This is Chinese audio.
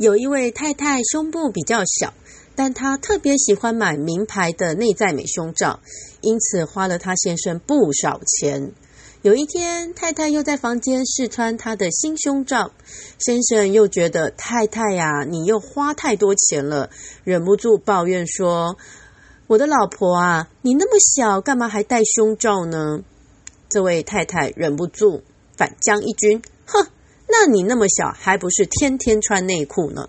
有一位太太胸部比较小，但她特别喜欢买名牌的内在美胸罩，因此花了她先生不少钱。有一天，太太又在房间试穿她的新胸罩，先生又觉得太太呀，你又花太多钱了，忍不住抱怨说：“我的老婆啊，你那么小，干嘛还戴胸罩呢？”这位太太忍不住反将一军：“哼，那你那么小，还不是天天穿内裤呢？”